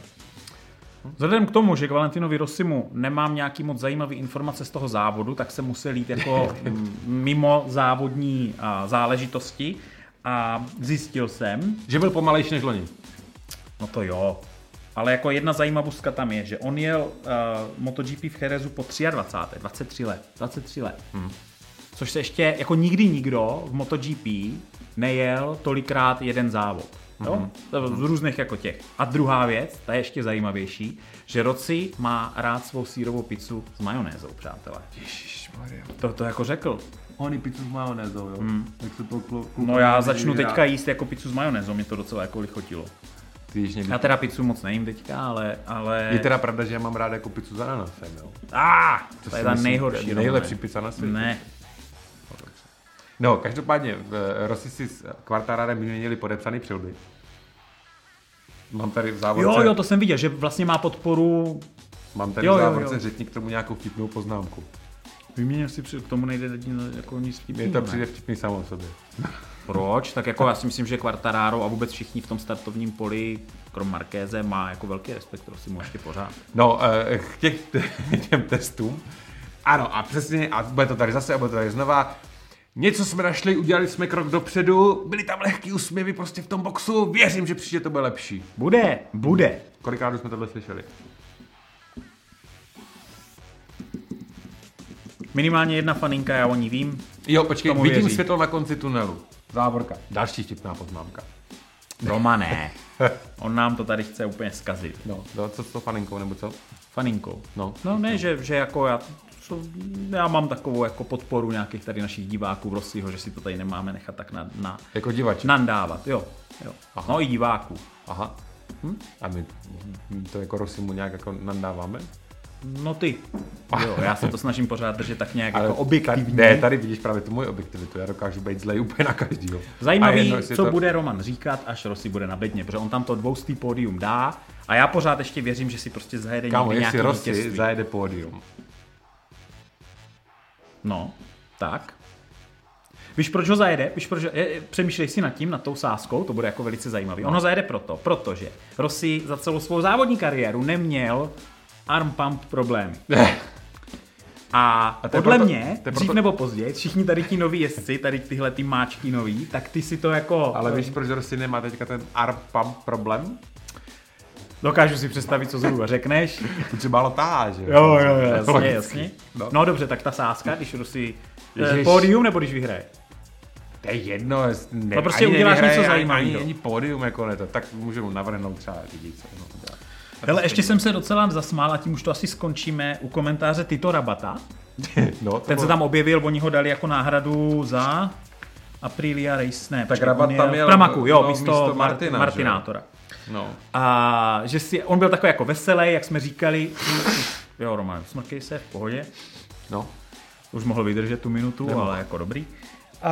Vzhledem k tomu, že k Valentinovi Rossimu nemám nějaký moc zajímavý informace z toho závodu, tak jsem musel jít jako mimo závodní záležitosti a zjistil jsem, Že byl pomalejší než loni. No to jo, ale jako jedna zajímavostka tam je, že on jel uh, MotoGP v Cherezu po 23. 23 let. 23 let. Hmm. Což se ještě jako nikdy nikdo v MotoGP nejel tolikrát jeden závod. Jo? Mm-hmm. Z různých jako těch. A druhá věc, ta je ještě zajímavější, že Roci má rád svou sírovou pizzu s majonézou, přátelé. Ježišmarja. To, to jako řekl. Oni pizzu s majonézou, jo? Hmm. Tak se to klu, No já začnu teďka jíst jako pizzu s majonézou, mě to docela jako lichotilo. Ty jíš někdy... Já teda pizzu moc nejím teďka, ale... ale... Je teda pravda, že já mám rád jako pizzu s ananasem, jo? Ah, to, To je ta nejhorší. je nejlepší pizza na světě. Ne, No, každopádně, v Rossi si s Quartararem vyměnili podepsaný přilby. Mám tady v závodce, Jo, jo, to jsem viděl, že vlastně má podporu. mám tady jo, v jo, závodce jo. řekni k tomu nějakou vtipnou poznámku. Vyměnil si při k tomu nejde jako nic Mně vtipného. to přijde vtipný samo sobě. Proč? Tak jako já si myslím, že Quartararo a vůbec všichni v tom startovním poli, krom Markéze, má jako velký respekt, prosím, mu ještě pořád. No, eh, k těch, těm testům. Ano, a přesně, a bude to tady zase, a bude to tady znova. Něco jsme našli, udělali jsme krok dopředu, byly tam lehký úsměvy prostě v tom boxu, věřím, že příště to bude lepší. Bude, bude. Kolikrát už jsme tohle slyšeli? Minimálně jedna faninka, já o ní vím. Jo, počkej, vidím věří. světlo na konci tunelu. Závorka. Další vtipná poznámka. Roma ne. On nám to tady chce úplně zkazit. No, no co s tou faninkou, nebo co? Faninkou. No. No ne, že, že jako já, co, já mám takovou jako podporu nějakých tady našich diváků v Rossiho, že si to tady nemáme nechat tak na, na, Jako divač. nandávat, jo. jo. Aha. No i diváků. Aha. Hm? A my to jako Rosimu nějak jako nandáváme? No ty. Jo, já se to snažím pořád držet tak nějak Ale jako objektivní. Ne, tady vidíš právě tu moji objektivitu. Já dokážu být zlej úplně na každýho. Zajímavý, jedno, co to- bude Roman říkat, až Rossi bude na bedně, protože on tam to dvoustý pódium dá a já pořád ještě věřím, že si prostě zajede Kámo, někde jestli nějaký Rossi vítězství. zajede pódium. No, tak. Víš, proč ho zajede? Víš, proč ho... je- Přemýšlej si nad tím, nad tou sáskou, to bude jako velice zajímavý. No. On ho zajede proto, protože Rossi za celou svou závodní kariéru neměl arm pump problémy. A, A podle proto- mě, to je dřív proto- nebo později, všichni tady ti noví jezdci, tady tyhle ty máčky nový, tak ty si to jako... Ale víš, proč Rossi nemá teďka ten arm pump problém? Dokážu si představit, co zhruba řekneš. Třeba málo tahá, že? Jo, jo, jo, jasně, jasně. No. No dobře, tak ta sázka, když Rossi... Ježiš. Eh, pódium nebo když vyhraje? To je jedno, ne, No prostě uděláš něco zajímavého. Ani, ani pódium jako ne, to, tak můžu navrhnout třeba řidiče. No. Hele, ještě jsem se docela zasmál a tím už to asi skončíme u komentáře Tito Rabata. no, to Ten se bylo- tam objevil, oni ho dali jako náhradu za Aprilia Race, ne, počkej, Rabat tam jel v Pramaku, jo, no, místo, místo Mar- Martina, že? Martinátora. No. A že si, on byl takový jako veselý, jak jsme říkali. Jo, Roman, smrkej se, v pohodě. no. Už mohl vydržet tu minutu, Nemohl. ale jako dobrý. A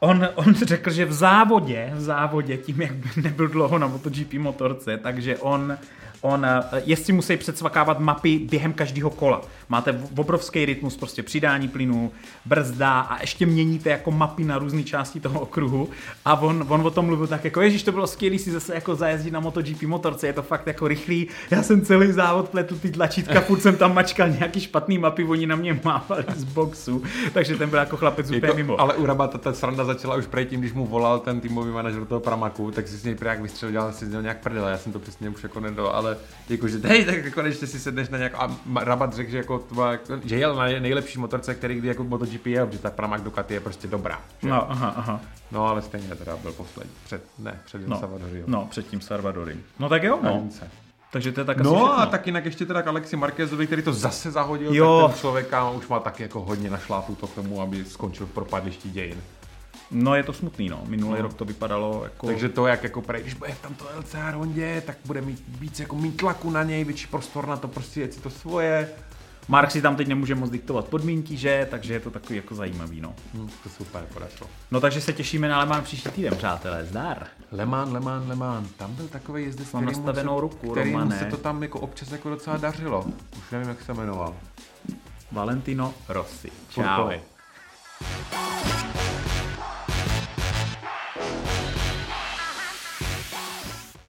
on, on řekl, že v závodě, v závodě, tím jak nebyl dlouho na MotoGP motorce, takže on, on eh, jezdci musí předsvakávat mapy během každého kola. Máte obrovský rytmus, prostě přidání plynu, brzda a ještě měníte jako mapy na různé části toho okruhu. A on, on o tom mluvil tak jako, ježiš, to bylo skvělý si zase jako zajezdit na MotoGP motorce, je to fakt jako rychlý. Já jsem celý závod pletl ty tlačítka, furt jsem tam mačkal nějaký špatný mapy, oni na mě mávali z boxu, takže ten byl jako chlapec úplně Jako, mimo. ale u Rabata ta sranda začala už předtím, když mu volal ten týmový manažer toho Pramaku, tak si s něj jak vystřelil, dělal si z něho nějak prdele, já jsem to přesně už jako nedal, ale jako, že hej, tak konečně si sedneš na nějak, a Rabat řekl, že jako tvoje, že jel na nejlepší motorce, který kdy jako MotoGP jel, že ta Pramak Ducati je prostě dobrá. že? No, aha, aha. No ale stejně teda byl poslední, před, ne, před No, no. Salvadorem. no, před tím Salvadorem. No tak jo, no. Takže to je tak asi No všechno. a tak jinak ještě teda k Alexi Marquezovi, který to zase zahodil, Jo. tak ten člověk kámo, už má taky jako hodně našlápů to k tomu, aby skončil v propadlišti dějin. No je to smutný, no. Minulý No. rok to vypadalo jako... Takže to, jak jako prej, když bude v tomto LCR Hondě, tak bude mít víc jako mít tlaku na něj, větší prostor na to, prostě jet si to svoje. Mark si tam teď nemůže moc diktovat podmínky, že? Takže je to takový jako zajímavý, no. Hmm, to super podařilo. No takže se těšíme na Lemán příští týden, přátelé. Zdar. Lemán, Lemán, Lemán. Tam byl takový jezdec, Mám nastavenou se, ruku, Romane. se to tam jako občas jako docela dařilo. Už nevím, jak se jmenoval. Valentino Rossi. Čau.